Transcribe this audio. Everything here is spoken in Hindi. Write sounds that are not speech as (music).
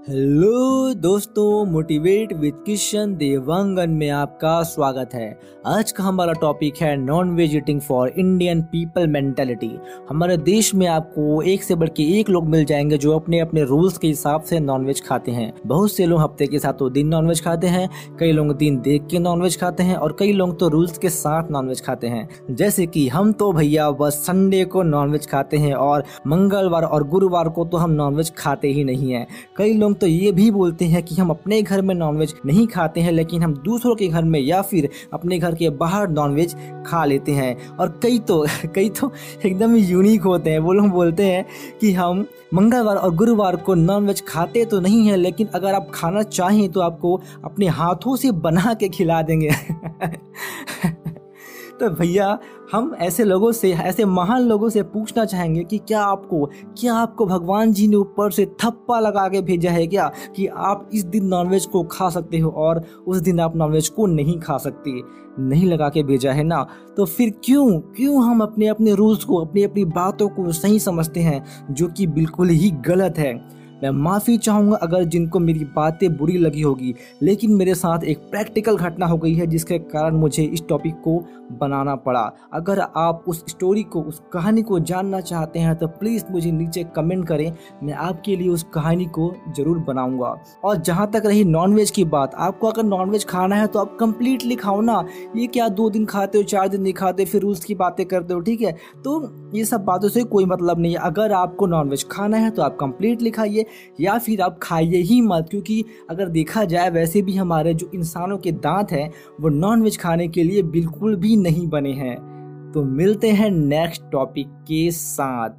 हेलो दोस्तों मोटिवेट विद किशन देवांगन में आपका स्वागत है। आज का हमारा टॉपिक है non veg eating for Indian people mentality हमारे देश में आपको एक से बढ़ के एक लोग मिल जाएँगे जो अपने अपने रूल्स के हिसाब से नॉनवेज खाते हैं। बहुत से लोग हफ़्ते के साथ दिन नॉन वेज खाते हैं, कई लोग दिन देख के नॉन वेज खाते हैं और कई लोग तो रूल्स के साथ नॉन वेज खाते हैं। जैसे कि हम तो भैया बस संडे को नॉन वेज खाते हैं और मंगलवार और गुरुवार को तो हम नॉन वेज खाते ही नहीं है। कई लोग तो ये भी बोलते हैं कि हम अपने घर में नॉनवेज नहीं खाते हैं, लेकिन हम दूसरों के घर में या फिर अपने घर के बाहर नॉनवेज खा लेते हैं। और कई तो (laughs) कई तो एकदम यूनिक होते हैं। वो लोग बोलते हैं कि हम मंगलवार और गुरुवार को नॉनवेज खाते तो नहीं है, लेकिन अगर आप खाना चाहें तो आपको अपने हाथों से बना के खिला देंगे। (laughs) तो भैया, हम ऐसे लोगों से, ऐसे महान लोगों से पूछना चाहेंगे कि क्या आपको क्या आपको भगवान जी ने ऊपर से थप्पा लगा के भेजा है क्या कि आप इस दिन नॉनवेज को खा सकते हो और उस दिन आप नॉनवेज को नहीं खा सकते? नहीं लगा के भेजा है ना? तो फिर क्यों क्यों हम अपने अपने रूल्स को अपनी अपनी बातों को सही समझते हैं जो कि बिल्कुल ही गलत है? मैं माफ़ी चाहूँगा अगर जिनको मेरी बातें बुरी लगी होगी, लेकिन मेरे साथ एक प्रैक्टिकल घटना हो गई है जिसके कारण मुझे इस टॉपिक को बनाना पड़ा। अगर आप उस स्टोरी को, उस कहानी को जानना चाहते हैं तो प्लीज़ मुझे नीचे कमेंट करें। मैं आपके लिए उस कहानी को ज़रूर बनाऊँगा। और जहाँ तक रही नॉनवेज की बात, आपको अगर नॉनवेज खाना है तो आप कंप्लीटली खाओ ना। ये क्या दो दिन खाते हो, चार दिन नहीं खाते, फिर उसकी बातें करते हो, ठीक है? तो ये सब बातों से कोई मतलब नहीं है। अगर आपको नॉनवेज खाना है तो आप कंप्लीटली खाइए। या फिर आप खाइए ही मत, क्योंकि अगर देखा जाए वैसे भी हमारे जो इंसानों के दांत हैं, वो नॉनवेज खाने के लिए बिल्कुल भी नहीं बने हैं। तो मिलते हैं नेक्स्ट टॉपिक के साथ।